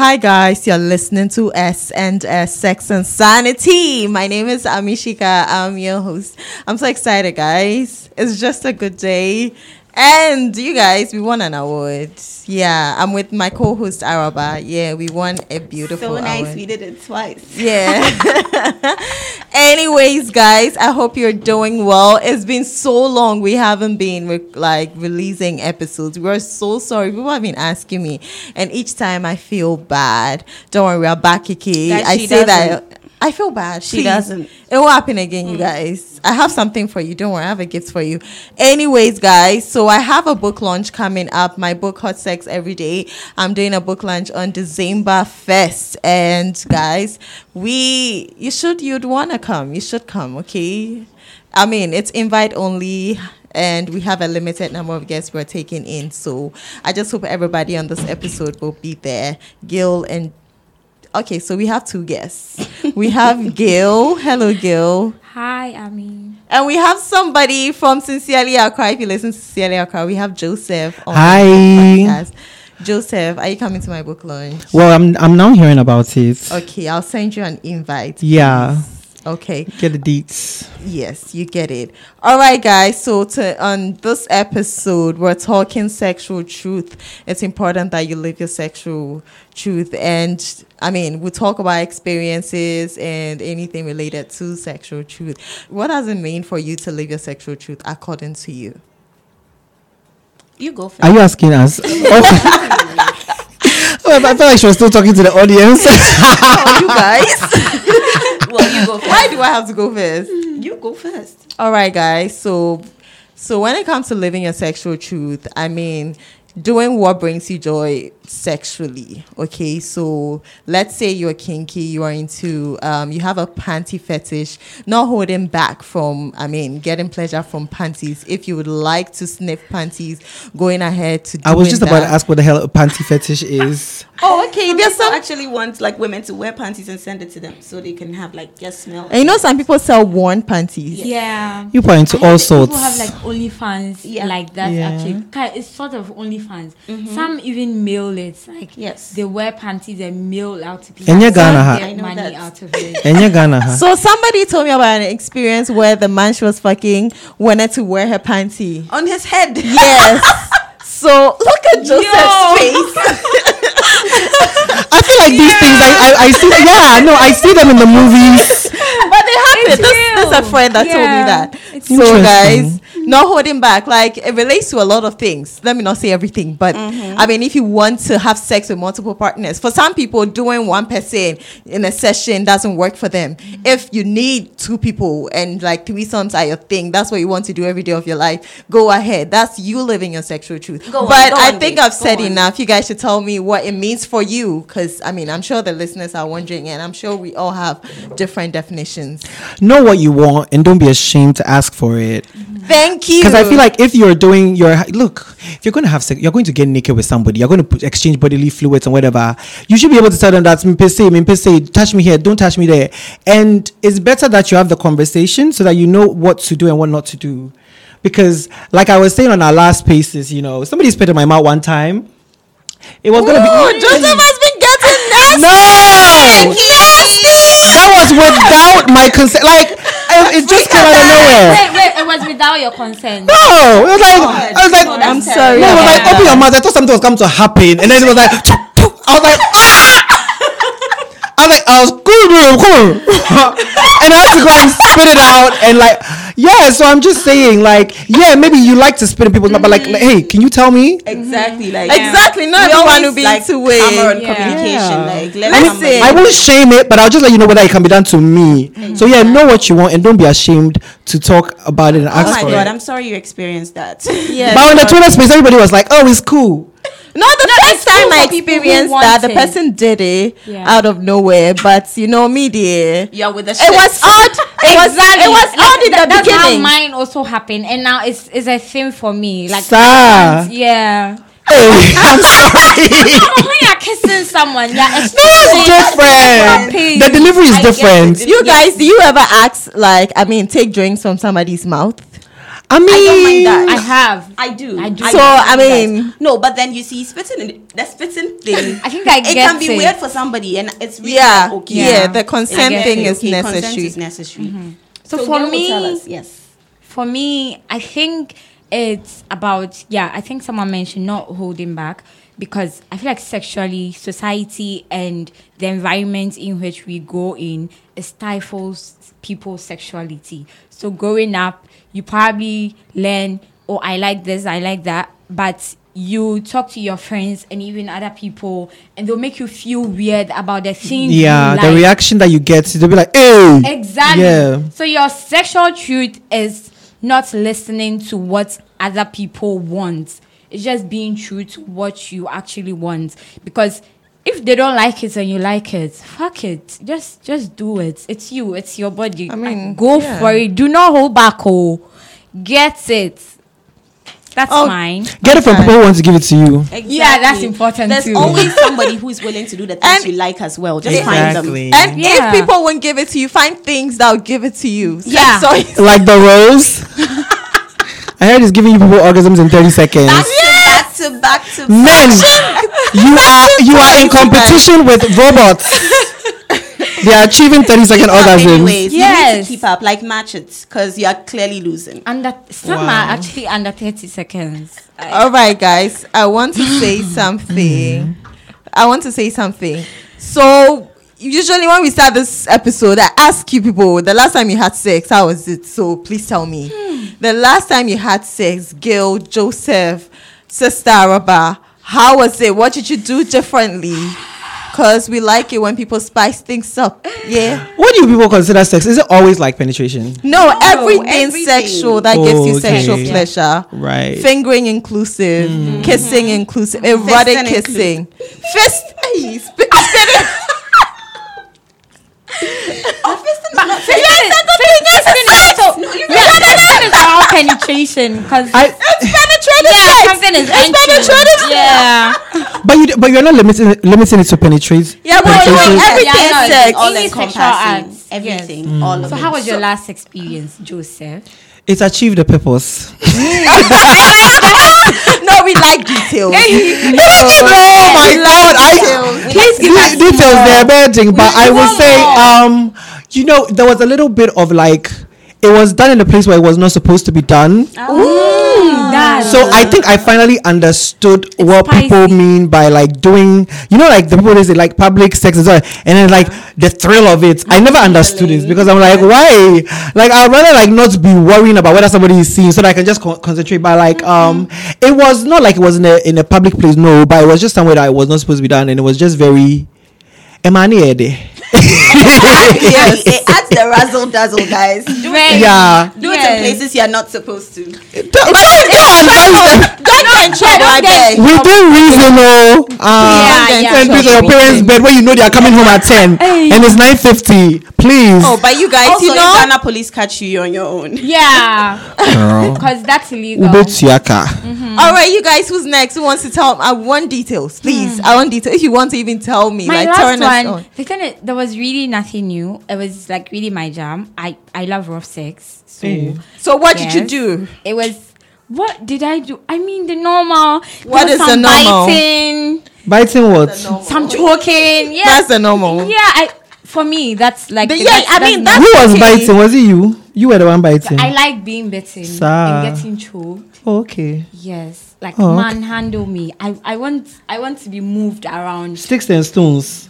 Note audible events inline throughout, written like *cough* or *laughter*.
Hi guys, you're listening to S and S Sex and Sanity. My name is Amishika. I'm your host. I'm so excited, guys. It's just a good day. And you guys, we won an award. Yeah, I'm with my co-host Araba. Yeah, we won a beautiful award. So nice, award. we did it twice. Yeah. *laughs* Anyways, guys, I hope you're doing well. It's been so long we haven't been re- like releasing episodes. We're so sorry. People have been asking me, and each time I feel bad. Don't worry, we're back, Kiki. That I say that. I feel bad. She Please. doesn't. It will happen again, you mm. guys. I have something for you. Don't worry, I have a gift for you. Anyways, guys, so I have a book launch coming up. My book, Hot Sex Every Day. I'm doing a book launch on December 1st. And guys, we, you should, you'd want to come. You should come, okay? I mean, it's invite only. And we have a limited number of guests we're taking in. So I just hope everybody on this episode will be there. Gil and Okay, so we have two guests. We have *laughs* Gil. Hello, Gil. Hi, Ami. And we have somebody from Sincerely Accra. If you listen to Sincerely Accra, we have Joseph on Hi. the podcast. Joseph, are you coming to my book launch? Well, I'm I'm now hearing about it. Okay, I'll send you an invite. Yeah. please. Okay. Get the deets. Yes, you get it. All right, guys. So to on this episode, we're talking sexual truth. It's important that you live your sexual truth, and I mean, we talk about experiences and anything related to sexual truth. What does it mean for you to live your sexual truth according to you? You go first. Are you asking us? *laughs* *laughs* Oh. *laughs* I felt like she was still talking to the audience. oh, you guys. You go first. Why do I have to go first? You go first. All right, guys. So, so when it comes to living your sexual truth, I mean, doing what brings you joy sexually. Okay, so let's say you're kinky, you are into, um, you have a panty fetish, not holding back from, I mean, getting pleasure from panties. If you would like to sniff panties, going ahead to. I was doing just about to ask what the hell a panty fetish is. *laughs* Oh, okay. Some There's some. actually want like women to wear panties and send it to them so they can have like just smell. And you know, some people sell worn panties. Yeah. You are into all sorts. People have like OnlyFans Yeah. like that Yeah. actually. It's sort of OnlyFans. Some even mail it. Like Yes. they wear panties and mail out to people. And you Ghana, Some huh? get I know money that. out of it. *laughs* And you Ghana, huh? So somebody told me about an experience where the man she was fucking wanted to wear her panty. On his head. Yes. *laughs* so look at Joseph's Yo. face. *laughs* I feel like these things. I, I I see. Yeah, no, I see them in the movies. They This, this is a friend that told me that. It's So guys, not holding back. Like it relates to a lot of things. Let me not say everything, but mm-hmm. I mean, if you want to have sex with multiple partners, for some people, doing one person in a session doesn't work for them. Mm-hmm. If you need two people and like threesomes are your thing, that's what you want to do every day of your life. Go ahead. That's you living your sexual truth. Go on, but go I on, think babe, I've go said on. enough. You guys should tell me what it means for you, because I mean, I'm sure the listeners are wondering, and I'm sure we all have different definitions. Know what you want and don't be ashamed to ask for it. Thank you. Because I feel like if you're doing your look, if you're going to have sex, you're going to get naked with somebody, you're going to put, exchange bodily fluids and whatever. You should be able to tell them that's mpese, mpese, touch me here, don't touch me there. And it's better that you have the conversation so that you know what to do and what not to do. Because, like I was saying on our last paces, you know, somebody spit in my mouth one time. It was going to be. Joseph has been getting nasty. No! That was without my consent. Like, it, it just came out of nowhere. wait, wait, it was without your consent. No! It was like, I was like, Oh, that's I'm sorry. No, it was like open your mouth. I thought something was going to happen, and then it was like, *laughs* I was like, ah! I was like, I was cool, cool, cool, *laughs* and I had to go and spit it out, and like, yeah. So I'm just saying, like, yeah, maybe you like to spit in people's mouth, but like, like, hey, can you tell me? Exactly. Like Exactly. Not we everyone always, will be like, two-way. Yeah. communication. Yeah. Like let Listen. somebody- I won't shame it, but I'll just let you know whether it can be done to me. Mm-hmm. So yeah, know what you want, and don't be ashamed to talk about it and Oh ask my god! it. I'm sorry you experienced that. Yes. But on the Twitter space, everybody was like, "Oh, it's cool." No, the No, first time I for people who experienced that, the person did it Yeah. out of nowhere. But you know, me, dear, You're with the it was odd. *laughs* It was exactly. it was Like, odd in that- the that's beginning. how mine also happened, and now it's it's a thing for me. Like, Sir. Yeah. Hey, I'm *laughs* sorry. when you're kissing someone, yeah, it's It's different. The delivery is different. you guys, do you ever ask like, I mean, take drinks from somebody's mouth? I mean, I don't mind that. I have. I do. I do. So, don't I mind that. mean- no, but then you see, spitting in the spitting thing. *laughs* I think I get it get can be it. weird for somebody, and it's really Yeah, not okay. yeah, the consent not thing okay. is Consent necessary. is necessary. Mm-hmm. So, So for me, us, yes. for me, I think it's about yeah. I think someone mentioned not holding back because I feel like sexually, society and the environment in which we go in stifles people's sexuality. So growing up, you probably learn, oh, I like this, I like that, but you talk to your friends and even other people, and they'll make you feel weird about the things. yeah, the reaction that you get, they'll be like, "Hey, Exactly. Yeah. So your sexual truth is not listening to what other people want. It's just being true to what you actually want. Because if they don't like it and you like it, fuck it. Just just do it. It's you. It's your body. I mean, go yeah. for it. Do not hold back. Oh, get it. That's Oh, mine. get it from people who want to give it to you." Yeah, that's important There's too. always *laughs* somebody who's willing to do the things And- you like as well. Just find them. And Yeah. if people won't give it to you, find things that will give it to you. Yeah. So it's like the rose. *laughs* I heard it's giving you people orgasms in 30 seconds. Back to back to Men, you *laughs* are you are in competition with robots. *laughs* they are achieving 30 second Keep up orgasms. anyways. You need to keep up, like match it, because you are clearly losing. under some Wow. are actually under 30 seconds. I- *laughs* All right, guys. I want to say something. Mm-hmm. I want to say something. So usually when we start this episode, I ask you people the last time you had sex, how was it? So please tell me. Hmm. The last time you had sex, Gil, Joseph, Sister Araba, how was it? What did you do differently? Cause we like it when people spice things up. Yeah. What do you people consider sex? Is it always like penetration? No, everything, everything. sexual that gives you Okay. sexual Yeah. pleasure. Right. Fingering inclusive, mm-hmm. kissing inclusive, erotic Fisting kissing. Fist. *laughs* Hey, spit, spit. So, yeah, fisting is all penetration because I, Penetrative yeah, something is It's entering. penetrative. Yeah, but you but you're not limiting limiting it to penetrate. Yeah, but penetration. like everything Yeah, no, sex. it's all Any sexual encompassing, acts, everything, all of So it. how was your last experience, Joseph? It's achieved the purpose. *laughs* no, *laughs* we like details. oh my god! I Please give details they're emerging, but I would say, more. um, you know, there was a little bit of like. It was done in a place where it was not supposed to be done. That So I think I finally understood what spicy. people mean by like doing, you know, like the people they say like public sex as well, and then like the thrill of it. I never understood this because I'm like, why? Like I'd rather like not be worrying about whether somebody is seeing, so that I can just con- concentrate. But like, um, it was not like it was in a in a public place, no, but it was just somewhere that it was not supposed to be done, and it was just very. Emani Ede. yes, it adds the razzle dazzle, guys. Do it, Yeah. do it Yes. in places you are not supposed to. Don't get in trouble, I don't get- beg. Within reason, oh, uh, Yeah, yeah. send me to your parents' bed when you know they are coming home at ten, Hey. and it's nine fifty. Please. Oh, but you guys, Also, you if know, Ghana police catch you, on your own. *laughs* yeah, because *laughs* that's illegal. Ube Tiaka. all right, you guys, who's next? Who wants to tell? I want details, please. I want details. If you want to even tell me, My like last turn us one, on. the thing is, there was really nothing new. It was like really my jam. I I love rough sex, so Mm. So what did you do? it was. What did I do? I mean, the normal. There What the normal? Biting, Biting what? some choking. Yeah, That's the normal. yeah. I for me that's like The- the- yeah, that's- I that's mean, that's- Who was okay. biting? Was it you? You were the one biting. I like being bitten Sir. and getting choked. oh, okay. Yes, like Oh, okay. manhandle me. I, I want I want to be moved around. Sticks and stones.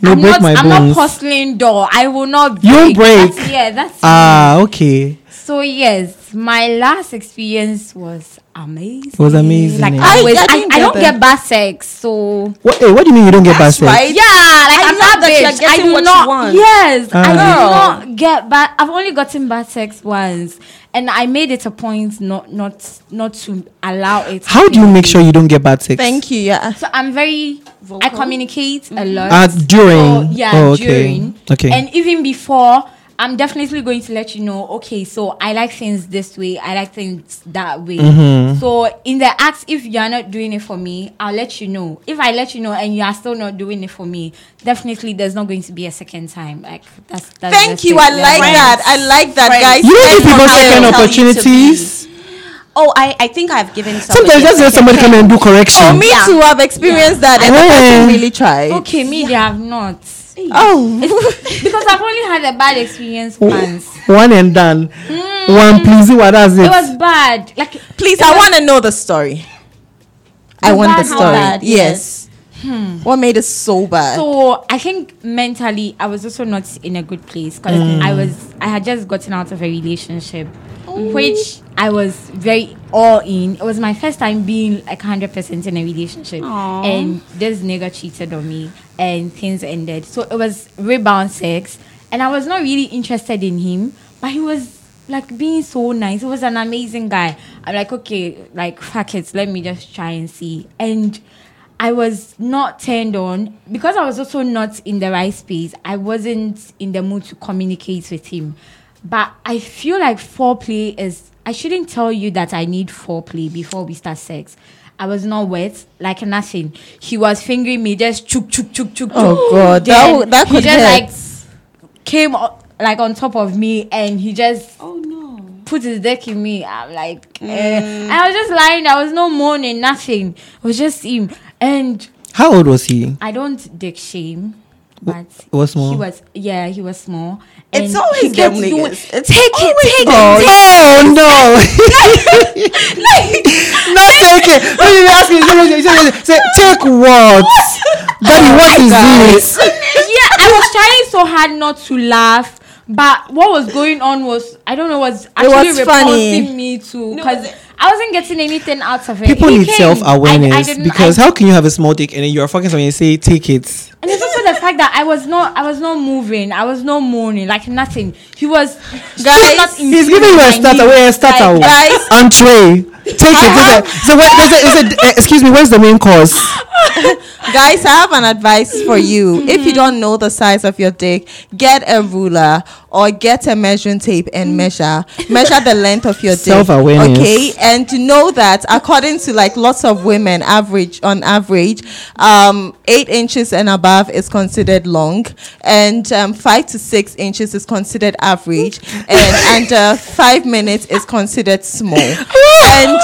No, I'm break not my I'm not bones. porcelain door. I will not break. You break. That's, yeah, that's ah, okay. so yes. My last experience was amazing. It was amazing, Like eh? I, I- was, I I, didn't I, don't get bad sex, so What? Hey, what do you mean you don't get That's bad sex? right. yeah, like I I'm not that bitch. I do what not. want. Yes, I Ah. do not get bad. I've only gotten bad sex once, and I made it a point not not not to allow it. How do you make sure you don't get bad sex? Thank you. Yeah. So I'm very. I communicate a lot. Ah, during. So, yeah, Oh, okay. during. Okay. And even before, I'm definitely going to let you know. Okay, so I like things this way. I like things that way. Mm-hmm. So in the act, if you are not doing it for me, I'll let you know. If I let you know and you are still not doing it for me, definitely there's not going to be a second time. Like that's. that's Thank just you. it. I like friends. that. I like that, Friends. guys. You don't give people second they tell you to opportunities. Oh, I, I think I've given somebody. Sometimes just let somebody come and do correction. Oh, me Yeah. too. I've experienced that, and the Yeah. person really tried. Okay, me, they have not. Oh, because I've only had a bad experience once. One and done. Hmm. One please, What does it? It was bad. Like, please, I want to know the story. I want the bad how story. bad? yes. Hmm. What made it so bad? so I think mentally I was also not in a good place because hmm. I was I had just gotten out of a relationship, oh. which I was very all in. It was my first time being like hundred percent in a relationship, Aw. and this nigga cheated on me, and things ended. So it was rebound sex, and I was not really interested in him, but he was like being so nice. He was an amazing guy. I'm like, okay, like fuck it, let me just try and see. And I was not turned on because I was also not in the right space. I wasn't in the mood to communicate with him. But I feel like foreplay is. I shouldn't tell you that I need foreplay before we start sex. I was not wet, like nothing. He was fingering me, just chuk chuk chuk chuk. Oh, chuk. God, that Then would- that he just hurt. like came like on top of me, and he just Oh no. put his dick in me. I'm like, eh. I was just lying. I was no moaning, nothing. It was just him. And How old was he? I don't dick shame, but was small? He was, yeah, he was small. It's always he kept them doing- niggas. It's take it, take Oh, it. oh no! *laughs* *laughs* Not take it. When you ask me, say, say, say, say, take what? Daddy, oh what is this? *laughs* yeah, I was trying so hard not to laugh. But what was going on was I don't know was actually was repulsing funny. me too because I wasn't getting anything out of it. People He need came. self I- I awareness because I- how can you have a small dick and then you're fucking someone and say take it? And it's also the fact that I was not, I was not moving, I was not moaning, like nothing. He was, Guys, not in He's giving you a with my starter. Where a starter? Like, guys- Entree. Take it. There's So what? There's a, is it, uh, excuse me. Where's the main course? *laughs* Guys, I have an advice for you. If you don't know the size of your dick, get a ruler or get a measuring tape and measure. Measure the length of your dick. Self-awareness. Okay. And to know that according to like lots of women, average on average, um, eight inches and above is considered long, and um, five to six inches is considered average, and *laughs* under five minutes is considered small. and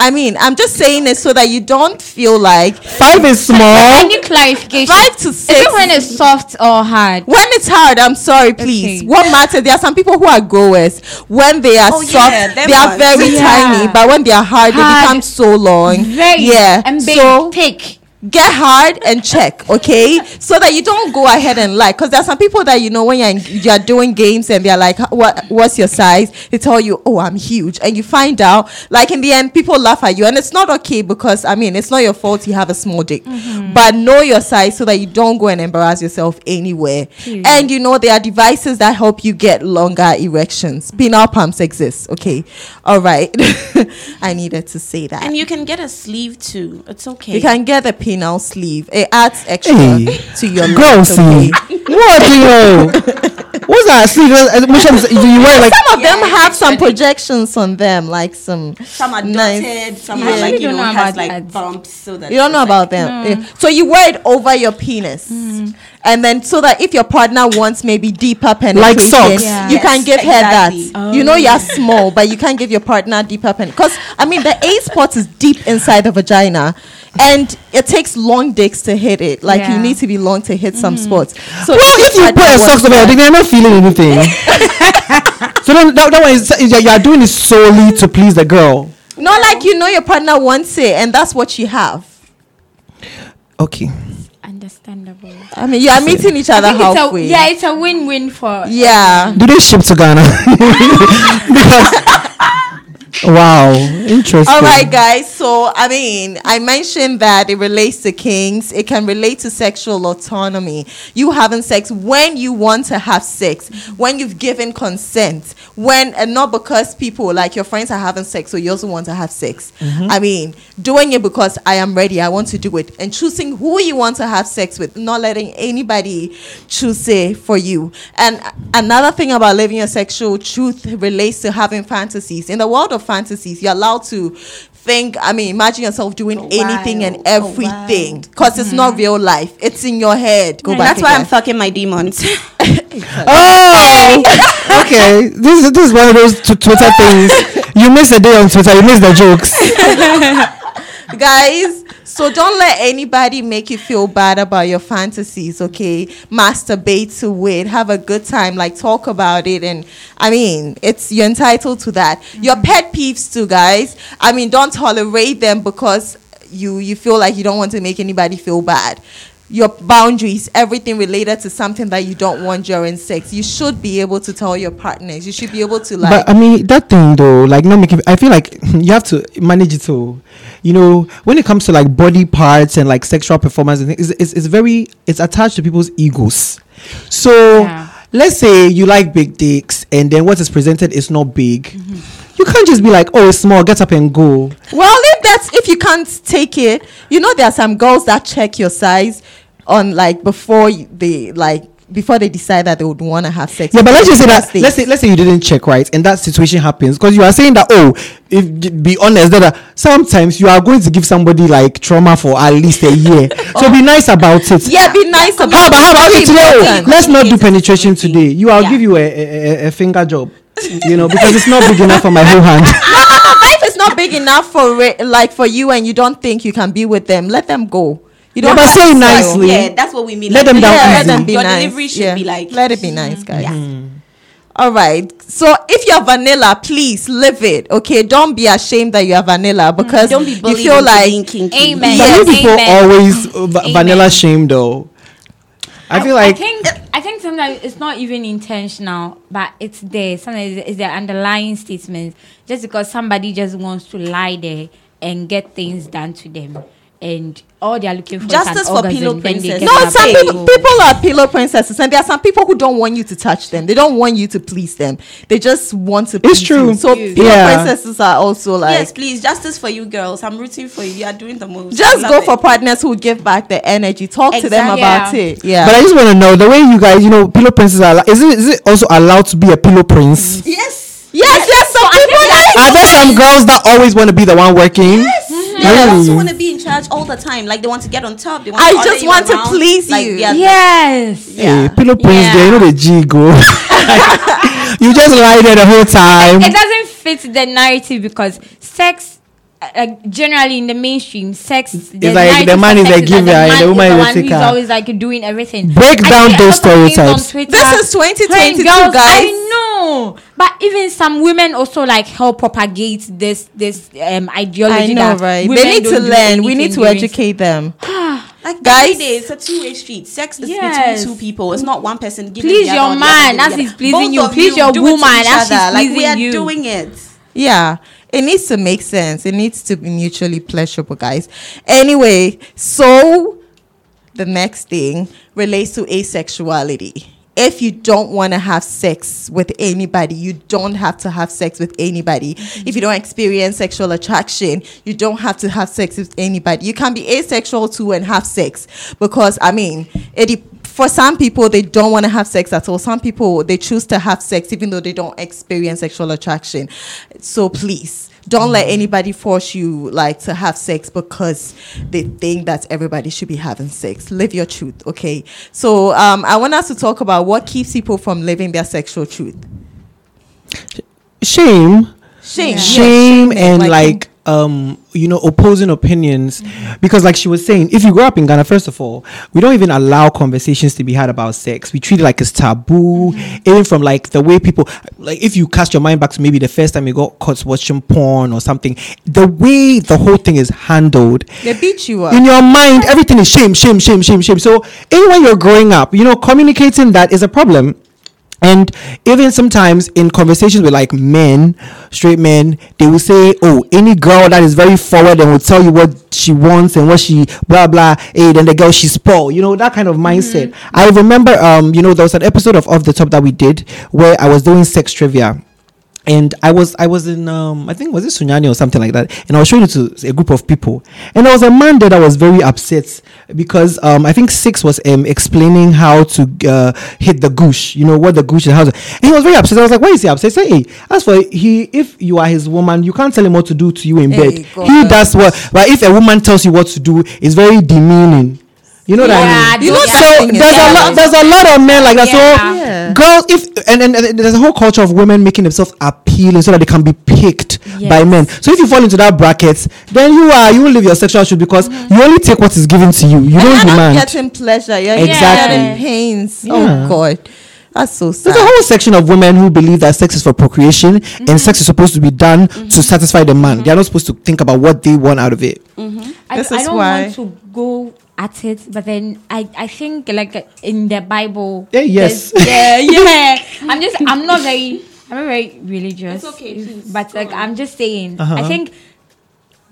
I mean, I'm just saying it so that you don't feel like Five is small. I need clarification. five to Is six it when it's soft or hard? when it's hard, I'm sorry, please. Okay. What matters? There are some people who are growers. When they are Oh, soft, yeah, they are very Yeah. tiny. But when they are hard, they become so long. Very. yeah. And big, so thick. Get hard and check, okay? So that you don't go ahead and lie. Because there are some people that you know when you're in, you're doing games and they're like, "What? What's your size?" They tell you, "Oh, I'm huge," and you find out. Like in the end, people laugh at you, and it's not okay because I mean, it's not your fault you have a small dick. Mm-hmm. But know your size so that you don't go and embarrass yourself anywhere. And you know there are devices that help you get longer erections. Penile pumps exist. Okay, all right. *laughs* I needed to say that. And you can get a sleeve too. It's okay. You can get a penile sleeve. It adds extra Hey, to your Girl, length, see. What do you? What's that? See, uh, Michelle, do you wear like? Some of them Yeah, have some projections on them, like some. Some are Nice. dotted, some Yeah. are like really you don't know, know has about like bumps so that You don't know it's like- about them, Yeah. so you wear it over your penis, and then so that if your partner wants maybe deeper penetration, like socks. Yeah. you can Yes, give her exactly. that. You know you're oh. small, but you can't give your partner deeper pen. Because I mean, the A spot is deep inside the vagina. And it takes long dicks to hit it. Like you need to be long to hit some mm-hmm. spots. So Well, if you put a partner socks over your that- dick, they're not feeling anything. *laughs* so then that, that one is is- you are doing it solely to please the girl. Not like you know your partner wants it, and that's what you have. Okay. Understandable. I mean, you are meeting each other I think it's a, halfway. yeah, it's a win-win for. Yeah. Do they ship to Ghana? Because- *laughs* wow, interesting. All right, guys. So, I mean, I mentioned that it relates to kings. It can relate to sexual autonomy. You having sex when you want to have sex, when you've given consent, when and not because people like your friends are having sex, so you also want to have sex. Mm-hmm. I mean, doing it because I am ready. I want to do it, and choosing who you want to have sex with, not letting anybody choose it for you. And another thing about living your sexual truth relates to having fantasies. In the world of fantasies, you're allowed to think. I mean, imagine yourself doing Go anything and wild, go everything wild. because it's not mm-hmm. real life. It's in your head. Go And back. that's why I'm fucking my demons. *laughs* *laughs* Oh, okay. This is this is one of those t- Twitter things. You miss a day on Twitter. You miss the jokes. *laughs* guys so don't let anybody make you feel bad about your fantasies okay? Masturbate to it. Have a good time. Like talk about it. And i mean it's you're entitled to that. Your mm-hmm. pet peeves too guys. I mean don't tolerate them because you you feel like you don't want to make anybody feel bad your boundaries, everything related to something that you don't want during sex, you should be able to tell your partners. You should be able to like. But I mean that thing though, like not making. I feel like *laughs* you have to manage it too. You know, when it comes to like body parts and like sexual performance, and things, it's, it's, it's very it's attached to people's egos. So Yeah. let's say you like big dicks, and then what is presented is not big. Mm-hmm. You can't just be like, oh, it's small, get up and go. Well, if that's if you can't take it, you know there are some girls that check your size on like before they like before they decide that they would want to have sex. Yeah, but let's just say that let's say let's say you didn't check right, and that situation happens because you are saying that oh, if be honest, that uh, sometimes you are going to give somebody like trauma for at least a year. *laughs* so be nice about it. yeah, be nice about. How about how about it today? Oh, important. let's not do penetration today. You, I'll Yeah. give you a, a, a finger job. You know, because it's not big enough for my whole hand. *laughs* if it's not big enough for it, like for you, and you don't think you can be with them, let them go. You don't but say to it settle. nicely. Yeah, that's what we mean. Let them down Yeah, let easy. them be Your nice. delivery should Yeah. be like. let it be nice, mm-hmm. guys. Yeah. Mm. All right. So if you're vanilla, please live it. Okay. Don't be ashamed that you're vanilla mm-hmm. because Don't be you feel like being. Amen. But Yes, you people amen. always uh, va- Amen. vanilla shame though. I feel like I think I think sometimes it's not even intentional, but it's there. Sometimes it's the underlying statement. Just because somebody just wants to lie there and get things done to them, and all they are looking for Justice for pillow then they princess. get no. Some people people are pillow princesses, and there are some people who don't want you to touch them. They don't want you to please them. They just want to. It's true. You. So You. pillow Yeah. princesses are also like. yes, please, justice for you girls. I'm rooting for you. You are doing the most. Just go love for partners who give back the energy. Talk to them about Yeah. it. Yeah. But I just want to know the way you guys, you know, pillow princesses are. Is it is it also allowed to be a pillow prince? Yes. yes, there's some people that Are there some girls that always want to be the one working? They also Really? want to be in charge all the time. Like they want to get on top. They want I to order just want to around. please Like, you. they are the- Yes. Hey, pillow prince, Yeah. there, you know the G go. *laughs* you just lie there the whole time. It doesn't fit the narrative because sex. Uh, generally in the mainstream, sex the like the narrative man for is sex the giver and man the woman is the one who's always like doing everything. Break I down those lot of things on stereotypes. This is 2022, girls- guys. But even some women also like help propagate this this um ideology. I know, right? They need to learn. We need to educate them. *sighs* Like Guys- day, it's a two-way street. Sex is Yes. between two people. It's not one person giving Please your man he's pleasing you. Please your do it to woman that's she's other. Like we are you. doing it. Yeah. It needs to make sense. It needs to be mutually pleasurable, guys. Anyway, so the next thing relates to asexuality. If you don't want to have sex with anybody, you don't have to have sex with anybody. If you don't experience sexual attraction, you don't have to have sex with anybody. You can be asexual too and have sex because I mean, it for some people they don't want to have sex at all. Some people they choose to have sex even though they don't experience sexual attraction. So please don't let anybody force you like to have sex because they think that everybody should be having sex. Live your truth, okay? So um, I want us to talk about what keeps people from living their sexual truth. Shame. Shame, yes, shame and like- like, um you know opposing opinions. Because like she was saying if you grow up in ghana first of all we don't even allow conversations to be had about sex. We treat it like it's taboo. Even from like the way people like if you cast your mind back to maybe the first time you got caught watching porn or something the way the whole thing is handled They beat you up. in your mind everything is shame shame shame shame shame. So even when you're growing up you know communicating that is a problem and even sometimes in conversations with like men straight men they will say oh any girl that is very forward and will tell you what she wants and what she blah blah hey then the girl she's spoiled you know that kind of mindset. I remember um you know there was an episode of off the top that we did where i was doing sex trivia and I was I was in um I think was it Sunyani or something like that, and I was showing it to a group of people, and there was a man there that was very upset because um I think six was um explaining how to uh, hit the goosh, you know what the goosh is, how to, and he was very upset. I was like, why is he upset? Say, hey, as for he, if you are his woman, you can't tell him what to do to you in Hey, bed. God. He does what, but if a woman tells you what to do, it's very demeaning. You know what Yeah, I mean? You know. So there's a lot. There's a lot of men like that. Yeah. So Yeah. girls, if and, and, and there's a whole culture of women making themselves appealing so that they can be picked by men. So if you fall into that bracket, then you are you will live your sexual truth because mm-hmm. you only take what is given to you. You And don't you're not demand. getting pleasure. You're Exactly. getting pains. Oh, yeah. Oh God, that's so sad. There's a whole section of women who believe that sex is for procreation and mm-hmm. sex is supposed to be done to mm-hmm. satisfy the man. They are not supposed to think about what they want out of it. I, This I is don't why- want to go at it, but then I, I think like in the Bible. Eh, yes. Yeah, *laughs* yeah. I'm just I'm not very I'm not very religious. It's okay, please, But go like on. I'm just saying, Uh-huh. I think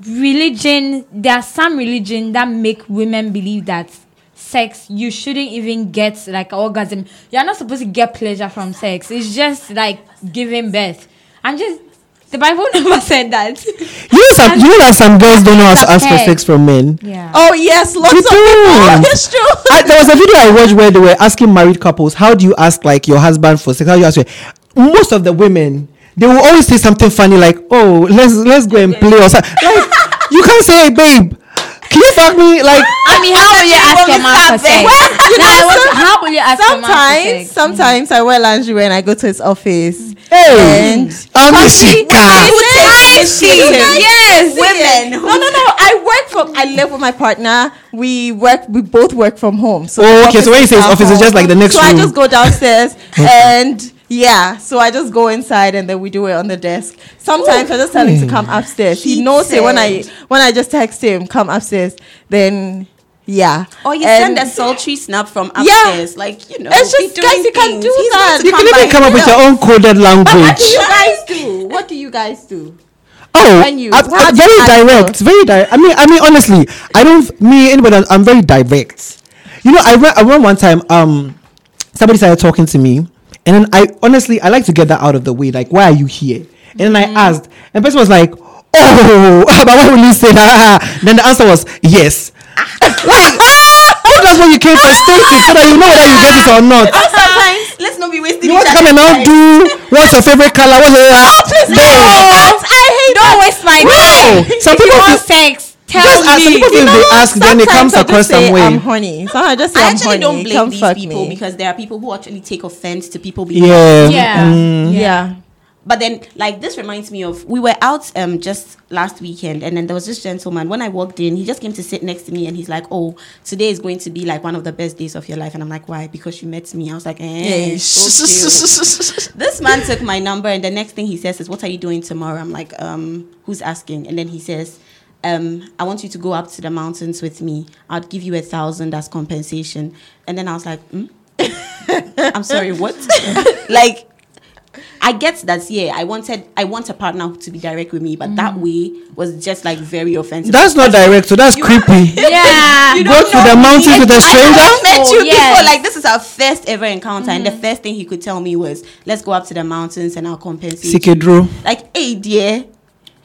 religion there are some religion that make women believe that sex you shouldn't even get like orgasm. You're not supposed to get pleasure from sex. It's just like giving birth. I'm just the Bible never *laughs* said that. You know, some, you know that some girls don't know how to ask for sex from men. Yeah. Oh yes, lots They of people. don't. *laughs* Oh, it's true. I, there was a video I watched where they were asking married couples, "How do you ask like your husband for sex? How do you ask?" Your, most of the women, they will always say something funny like, "Oh, let's let's go and play," or something. Like you can't say, hey, "Babe, can you fuck me?" Like I mean, how will you ask your man for sex? *laughs* You I know, want some- to- how will you ask a man for sometimes, sex? Mm. sometimes I wear lingerie and I go to his office. Hey, And mm. Amishika. Yes. women. No, no, no. I work from. I live with my partner. We work. We both work from home. So Oh, okay, so when you say his office, it's just like the next So I just go downstairs *laughs* and. Yeah, so I just go inside and then we do it on the desk. Sometimes I just tell him to come upstairs. He He knows it when I when I just text him come upstairs. Then yeah, Or you And- send a sultry snap from Yeah. upstairs, like you know. It's just, guys, you can things. do He's that. You can even come up with your own coded language. What do you guys do? What do you guys do? Oh, When you- I- I- very ask direct, very direct. I mean, I mean, honestly, I don't. Me, anybody, I'm very direct. You know, I re- I remember one time, um, somebody started talking to me, and then I honestly, I like to get that out of the way. Like, why are you here? And then I mm-hmm. asked, and the person was like, "Oh, *laughs* but why would you say that?" *laughs* then the answer was yes. like, oh, that's what you came for, state it so that you know whether you get it or not. *laughs* Sometimes, let's not be wasting You want to come and now do what's your favorite color? What's your I hate Don't waste my No. time. Some people want feel- sex, tell Just ask- some me. people feel they ask, then it comes I across just some way. I'm horny. So I just say I I'm actually horny. don't blame Come these people me. because there are people who actually take offense to people being Yeah. Yeah. Mm. yeah. But then, like, this reminds me of we were out um just last weekend, and then there was this gentleman. When I walked in, he just came to sit next to me, and he's like, "Oh, today is going to be like one of the best days of your life." And I'm like, "Why?" Because you met me. I was like, "Eh." so this man took my number, and the next thing he says is, "What are you doing tomorrow?" I'm like, "Um, who's asking?" And then he says. Um, I want you to go up to the mountains with me. I'll give you a thousand as compensation. And then I was like, hmm? *laughs* I'm sorry, what? *laughs* like, I get that. Yeah, I wanted, I want a partner to be direct with me, but that way was just like very offensive. That's not direct, so that's creepy. *laughs* Yeah. You Go to the mountains with a stranger? haven't met Oh, you yes. before. Like this is our first ever encounter, and the first thing he could tell me was, "Let's go up to the mountains and I'll compensate." you." Sikedro. Like, hey, dear.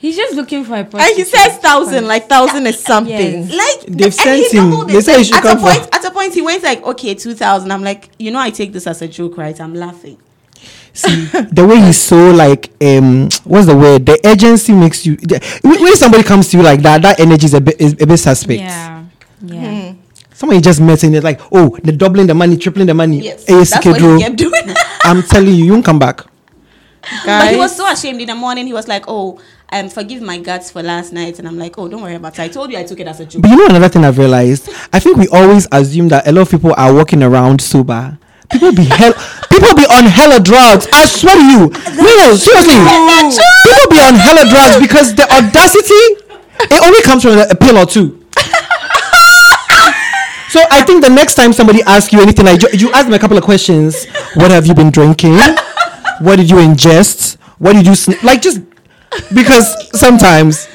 He's just looking for a And he says thousand, like thousand is something. Yes. Like They've and sent him. They it. say he should at come a for- point. At a point, he went like, "Okay, two thousand. I'm like, you know, I take this as a joke, right? I'm laughing. See, *laughs* the way he's so like, um, what's the word? The urgency makes you. The, when when somebody comes to you like that, that energy is a bit is a bit suspect. Yeah. Yeah. Someone you just met and it's like, oh, they're doubling the money, tripling the money. Yes, Hey, that's what he kept doing. I'm telling you, you won't come back. But he was so ashamed in the morning. He was like, "Oh, um, forgive my guts for last night." And I'm like, "Oh, don't worry about it. I told you I took it as a joke." But you know another thing I've realized? I think we always assume that a lot of people are walking around sober. People be hell people be on hella drugs. I swear to you. No, seriously. People be on hella drugs because the audacity it only comes from a, a pill or two. So I think the next time somebody asks you anything, like you, you ask them a couple of questions. What have you been drinking? What did you ingest? What did you sn-? like? Just because sometimes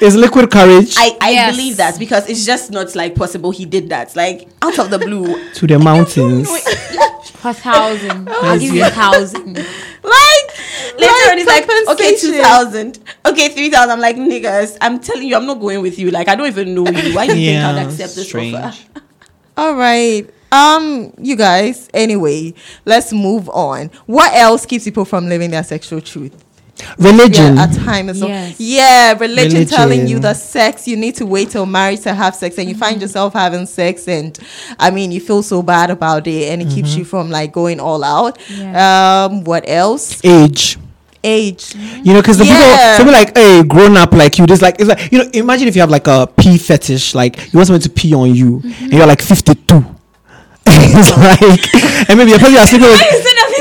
it's liquid courage I, I Yes. believe that because it's just not like possible he did that like out of the blue. *laughs* to the mountains. *laughs* For thousand. *laughs* I'll give you a thousand. like later on he's like okay two thousand okay three thousand I'm like niggas I'm telling you I'm not going with you like I don't even know you why do you think I'd accept this offer all right. Um, you guys. Anyway, let's move on. What else keeps people from living their sexual truth? Religion. Yeah, at time as well. Yes. Yeah, religion, telling you that sex you need to wait till marriage to have sex, and you find Mm-hmm. yourself having sex, and I mean you feel so bad about it, and it Mm-hmm. keeps you from like going all out. Yeah. Um, what else? Age. Age. You know, because the Yeah. people, people like, hey, grown up like you. Just like it's like you know, imagine if you have like a pee fetish, like you want someone to pee on you, Mm-hmm. and you're like 52. *laughs* it's like, and maybe the person you're sleeping with,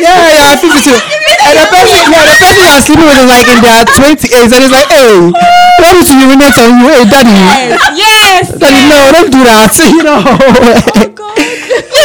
yeah, yeah, 52. *laughs* And the person, yeah, the person you're sleeping with is like in their 28s, and it's like, hey, why don't you urinate on you? Hey, daddy, yes. daddy, no, don't do that. *laughs* You know. Oh God.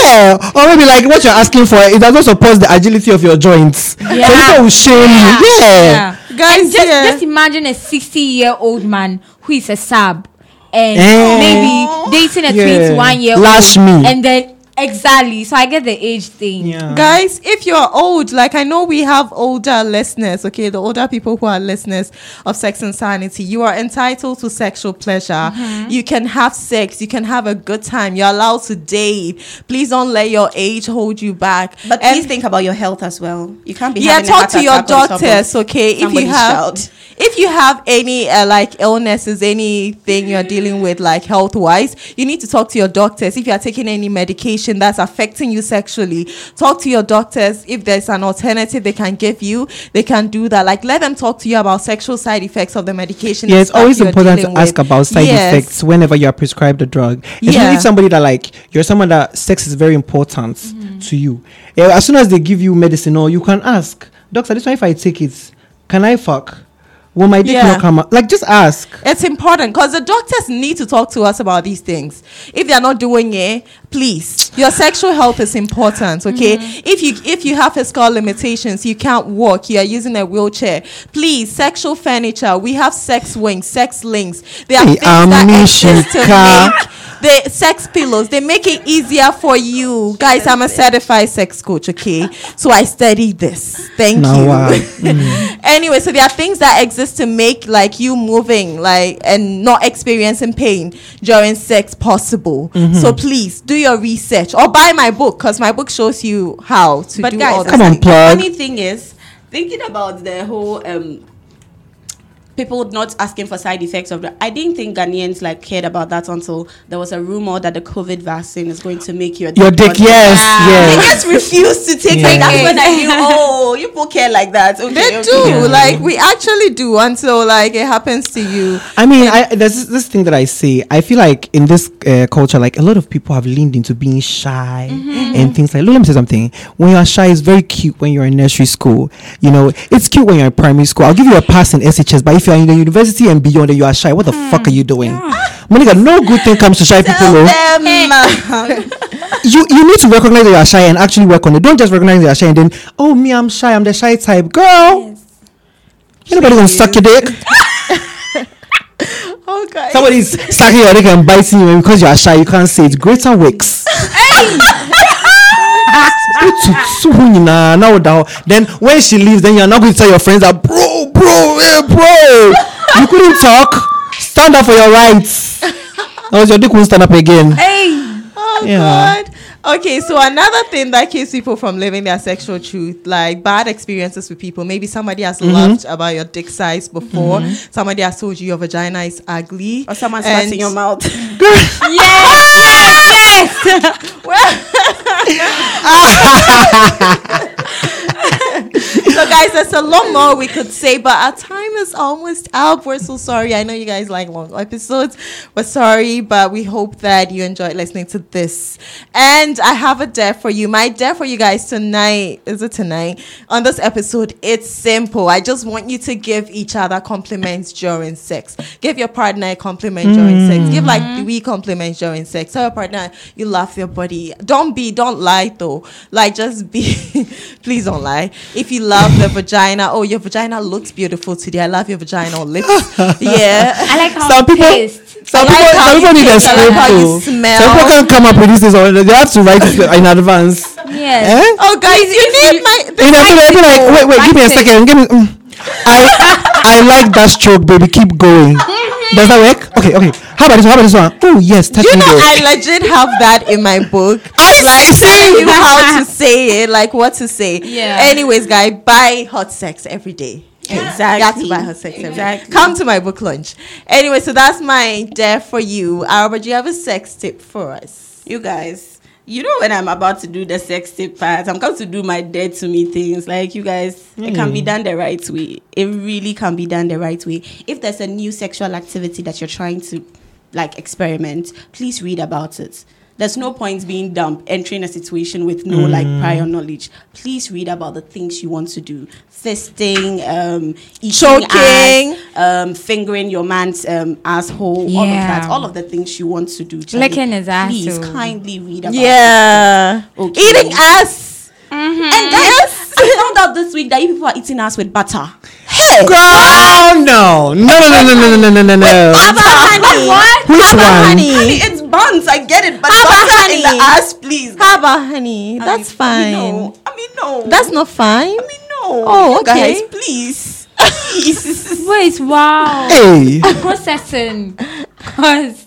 yeah, or maybe like what you're asking for, it does not support the agility of your joints. Yeah. So Yeah. people will shame you. Yeah. Yeah. Guys, and just, yeah. just imagine a 60 year old man who is a sub and Eh. maybe dating a Yeah. 21 year Lash old. me. And then, exactly. So I get the age thing. Yeah. Guys, if you're old, like I know we have older listeners, okay, the older people who are listeners of Sex and Sanity, you are entitled to sexual pleasure. Mm-hmm. You can have sex, you can have a good time, you're allowed to date. Please don't let your age hold you back. But And- please think about your health as well. You can't be yeah, talk to your attack on top of doctors, okay? If you have child. if you have any uh, like illnesses, anything you're dealing with like health wise, you need to talk to your doctors. If you are taking any medication that's affecting you sexually, talk to your doctors. If there's an alternative they can give you, they can do that. Like let them talk to you about sexual side effects of the medication. Yeah, it's always important to ask with. about side Yes. effects whenever you are prescribed a drug. Especially Yeah. somebody that like you're someone that sex is very important Mm-hmm. to you. As soon as they give you medicine, or you can ask doctor, this one if I take it, can I fuck? Will my dick Yeah. not come out? Like just ask. It's important because the doctors need to talk to us about these things. If they're not doing it, please. Your sexual health is important, okay? Mm-hmm. If you if you have physical limitations, you can't walk, you are using a wheelchair. Please, sexual furniture. We have sex wings, sex links. There are Hey, things that exist to make the sex pillows. They make it easier for you, guys. I'm a certified sex coach, okay? So I study this. Thank Now, you. wow. *laughs* anyway, so there are things that exist to make like you moving like and not experiencing pain during sex possible. Mm-hmm. So please do your research or buy my book because my book shows you how to But do guys, all Come that. on, the plug. funny thing is, thinking about the whole um, people would not asking for side effects of the. I didn't think Ghanaians like cared about that until there was a rumor that the COVID vaccine is going to make your Your dick, bigger. yes, They yes. just refused to take Yeah. it. That's when I knew. Oh, you people care like that. Okay, They okay. do like we actually do until like it happens to you. I mean, I, there's this, this thing that I see. I feel like in this uh, culture, like a lot of people have leaned into being shy and things like. Look, let me say something. When you are shy, it's very cute when you're in nursery school. You know, it's cute when you're in primary school. I'll give you a pass in SHS, but if you're in the university and beyond, and you are shy, what the hmm, fuck are you doing? *gasps* Monica, no good thing comes to shy people. Tell oh. them. *laughs* You you need to recognize that you are shy and actually work on it. Don't just recognize that you are shy and then, oh me, I'm shy. I'm the shy type, girl. Anybody gonna suck your dick? *laughs* Oh guys. Somebody's sucking your dick and biting you and because you are shy, you can't say it. Greater *laughs* Wicks. Tutu nyinaa, now that- Then when she leaves, then you're not going to tell your friends that bro, bro, hey, bro, you couldn't talk. Stand up for your rights. Else your dick won't stand up again. Hey. Oh Yeah. God. Okay, so another thing that keeps people from living their sexual truth, like bad experiences with people. Maybe somebody has Mm-hmm. laughed about your dick size before. Somebody has told you your vagina is ugly. or someone's and- spat in your mouth. *laughs* *laughs* *laughs* so guys there's a lot more we could say but our time is almost up. We're so sorry. I know you guys like long episodes. We're sorry but we hope that you enjoyed listening to this. And i have a dare for you my dare for you guys tonight. Is it tonight? On this episode it's simple. I just want you to give each other compliments during sex. Give your partner a compliment during sex. Mm. Give like three compliments during sex. Tell your partner you love your body. Don't be don't lie though. Like just be *laughs* please don't lie. If you love the vagina oh your vagina looks beautiful today i love your vagina or lips yeah I like how Some people, taste. some I like people, how some you people need a taste, like script too. smell. Some people can't come up with this. things or They have to write it in advance. Yes. Eh? oh guys you need my You know, people, people like, wait, wait, give me a second. Give me. Mm. I, I like that stroke, baby. Keep going. *laughs* Does that work? Okay, okay. How about this one? How about this one? Oh yes, touch you me know there. i legit have that in my book I like see. telling you how to *laughs* say it like what to say Yeah. anyways guy, buy hot sex every day Exactly. Got to buy her sex every day. Exactly. Come to my book launch. Anyway, so that's my dare for you. Araba, do you have a sex tip for us? You guys, you know when I'm about to do the sex tip part, I'm going to do my dead to me things. Like you guys, it can be mm. done the right way. It really can be done the right way. If there's a new sexual activity that you're trying to like experiment, please read about it. There's no point being dumb, entering a situation with no like prior knowledge. Please read about the things you want to do: fisting, um, eating Choking. ass, um, fingering your man's um, asshole, all of that, all of the things you want to do. Charlie. Licking his Please asshole. kindly read about. Yeah. Okay. Eating ass. And guys, I found out this week that you people are eating ass with butter. Girl, no, no, no, no, no, no, no, no, no, no. honey. What? Which one? honey. Honey, it's buns. I get it, but How about butter in the honey? ass, please. How about honey? I That's mean, fine. No, I mean, no. That's not fine. I mean, no. Oh, You guys, okay. please, *laughs* please. Wait, wow. Hey, Processing. *laughs* Cause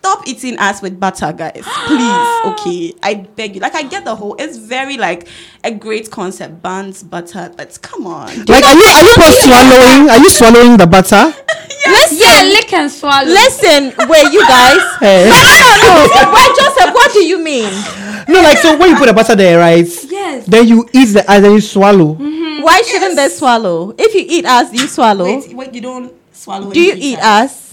Stop eating ass with butter, guys. Please, *gasps* okay. I beg you. Like, I get the whole. It's very like a great concept, buns, butter. But come on. like, are you are you both *laughs* swallowing? Are you swallowing the butter? *laughs* yeah, lick and swallow. Listen, wait, you guys. *laughs* Hey. wait, Joseph, what do you mean? No, like so when you put the butter there, right? Yes. Then you eat the and then you swallow. Mm-hmm. Why shouldn't they swallow? If you eat us, you swallow. Wait, wait. You don't swallow. do you eat ass?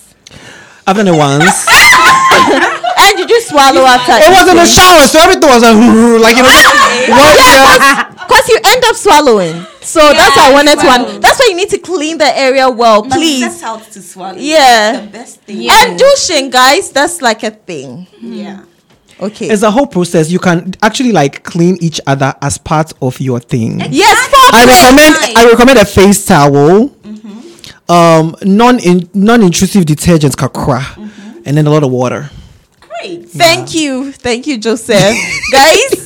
Ass? I've done it once. *laughs* And did you swallow after? it was in the shower, so everything was like, like you know, *laughs* what? Yeah. Because you end up swallowing. So that's why I wanted to. swallow. Un- that's why you need to clean the area well, But please. That's how to swallow. Yeah. It's the best thing. Yeah. And douching, guys, that's like a thing. Mm-hmm. Yeah. Okay. It's a whole process. You can actually like clean each other as part of your thing. yes, I foreplay. recommend I recommend a face towel, um, non non intrusive detergents, kakra, and then a lot of water. Great. Thank you, thank you, Joseph. guys, *laughs*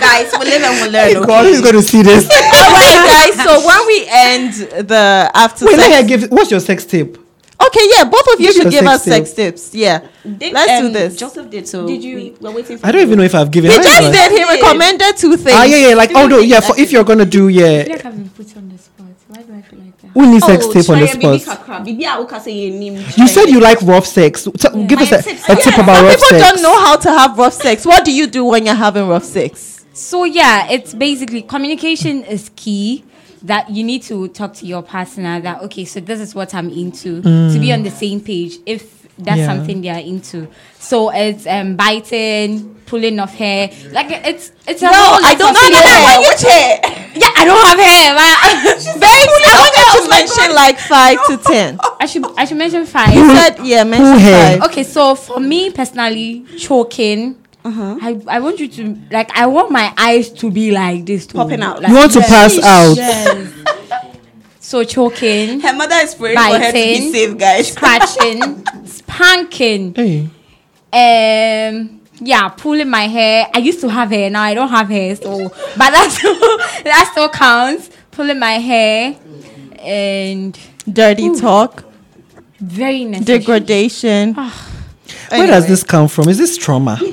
guys, we'll live and we'll learn. God, Okay? who's going to see this? all right, guys. So when we end the after Wait, let sex, her give. What's your sex tip? okay, yeah, both of you Give should give sex us sex tips. Yeah, Did, let's do um, this. Joseph did so. Did you- We, we're waiting for I don't even know if I've given. he I don't just know. did. He did. recommended two things. Ah, yeah, yeah. Like, oh no, yeah. For if you're gonna do, yeah. I yeah, feel like I've been put on the spot. Why do I feel like that? we need sex Oh, tip on the Shreya, spot. kakra. Bibi a woka say your name. You said you like rough sex. So Give us a, tips- a tip yeah, about Some rough people sex. don't know how to have rough sex. What do you do when you're having rough sex? So yeah, it's basically communication is key. That you need to talk to your partner. That okay, so this is what I'm into. To be on the same page. If that's Yeah. something they are into. So it's um biting, pulling off hair. Like it's it's a No, whole I don't of know. things. No, no, Which hair? Yeah, I don't have hair. But *laughs* Babes, I want you to mention like five to *laughs* ten. I should I should mention five. You said yeah, mention five. Okay, so for me personally, choking. Uh-huh. I, I want you to like I want my eyes to be like this too. Popping out. Like, You want to yes. pass out. Yes. *laughs* so choking, Her mother is praying for her to be safe, guys. scratching, spanking, Hey, um yeah, pulling my hair. I used to have hair, now I don't have hair, so but that's *laughs* that still counts. Pulling my hair and Dirty talk, very necessary. degradation. Ah. where does this come from? Is this trauma? *laughs* *laughs*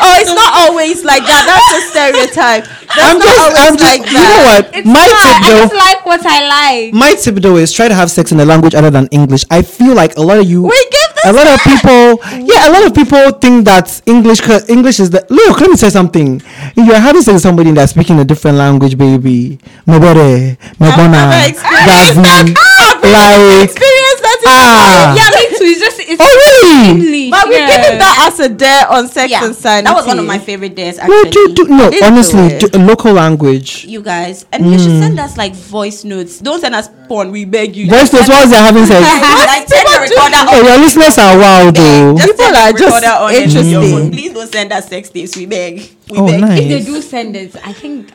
Oh, it's not always like that. That's a stereotype. That's I'm not just, always I'm just. like you know what? It's My not. tip I just though. like what I like. My tip though is try to have sex in a language other than English. I feel like a lot of you. We give this a lot of people, yeah, a lot of people think that English, English is the. Look, let me say something. If you're having sex with somebody that's speaking a different language, baby, my body, my bona, never experienced Gavin, like, experience that. is ah, yeah, me too. It's just it's oh really? English. But we're yeah. giving that as a dare on sex Yeah, and sanity. that was one of my favorite days. No, Actually, do, do, no, honestly, it. do, a local language. you guys, and you should send us like voice notes. Don't send us porn. We beg you. Voice notes while they're having sex. like turn the recorder Oh, your listeners are wild though. Just People are just on and use your interesting. *laughs* Please don't send us sex tapes. We beg. We Oh, beg. nice. if they do send it, I think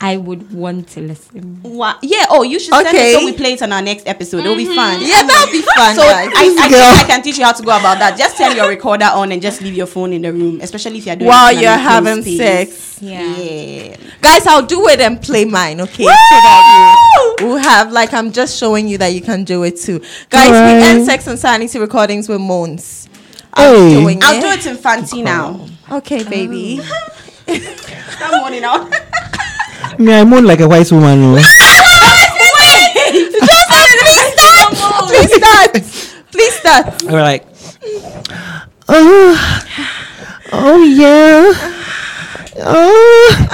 I, I would want to listen. Wow. Yeah. Oh, you should send Okay. it so we play it on our next episode. It'll be mm-hmm. fun. Yeah, that'll be *laughs* fun, So I, guys. I, think Girl. I can teach you how to go about that. Just turn your recorder on and just leave your phone in the room, especially if you're doing While it in an you're having space. sex. Yeah. Yeah. Guys, I'll do it and play mine, okay? So that you will have like I'm just showing you that you can do it too. Guys, we end sex and sanity recordings with moans. I'm Hey. doing I'll it. do it in fancy now. Okay, baby. *laughs* Start moaning out. *laughs* Me, I moan like a white woman. oh. *laughs* Please start. Please start. We're like, oh, oh yeah. Oh,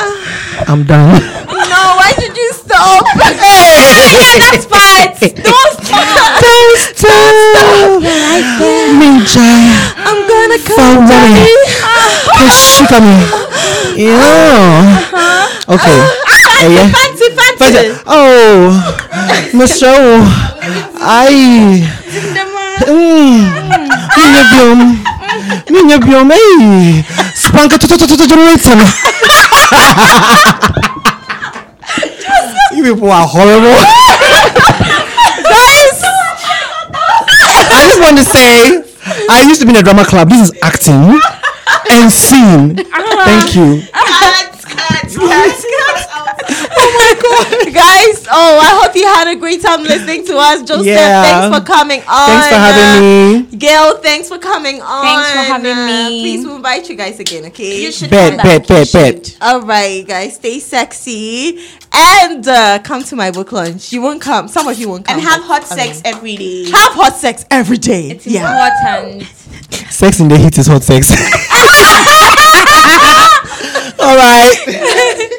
I'm done. No, why did you stop? *laughs* That's fine. Don't stop. Don't stop. Me, Jai. I'm gonna come. shoot at me. Uh-huh. Yeah. Okay. Eh, yeah. Fancy, fancy. Fancy. Oh. O. Ay. Mm. Minya biom. Minya biom. Hey. Spanka to to to to to generator. You people are horrible. I just want to say, I used to be in a drama club. This is acting and scene. Thank you. Guys, oh, I hope you had a great time listening to us. Joseph, Yeah. thanks for coming on. Thanks for having me. Gail, thanks for coming on. Thanks for having Uh, me. Please, we'll invite you guys again, okay? You should Bet, come bet, back. You bet, bet. should. All right, guys, stay sexy and uh, come to my book launch. You won't come. Some of you won't come. And have but, hot I sex mean, every day. have hot sex every day. It's yeah. important. *laughs* Sex in the heat is hot sex. *laughs* *laughs* All right.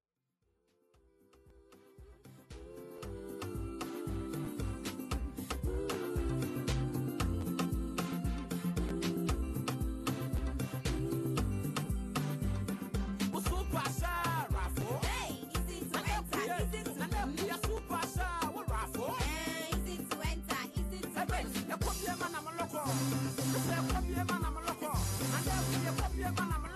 Easy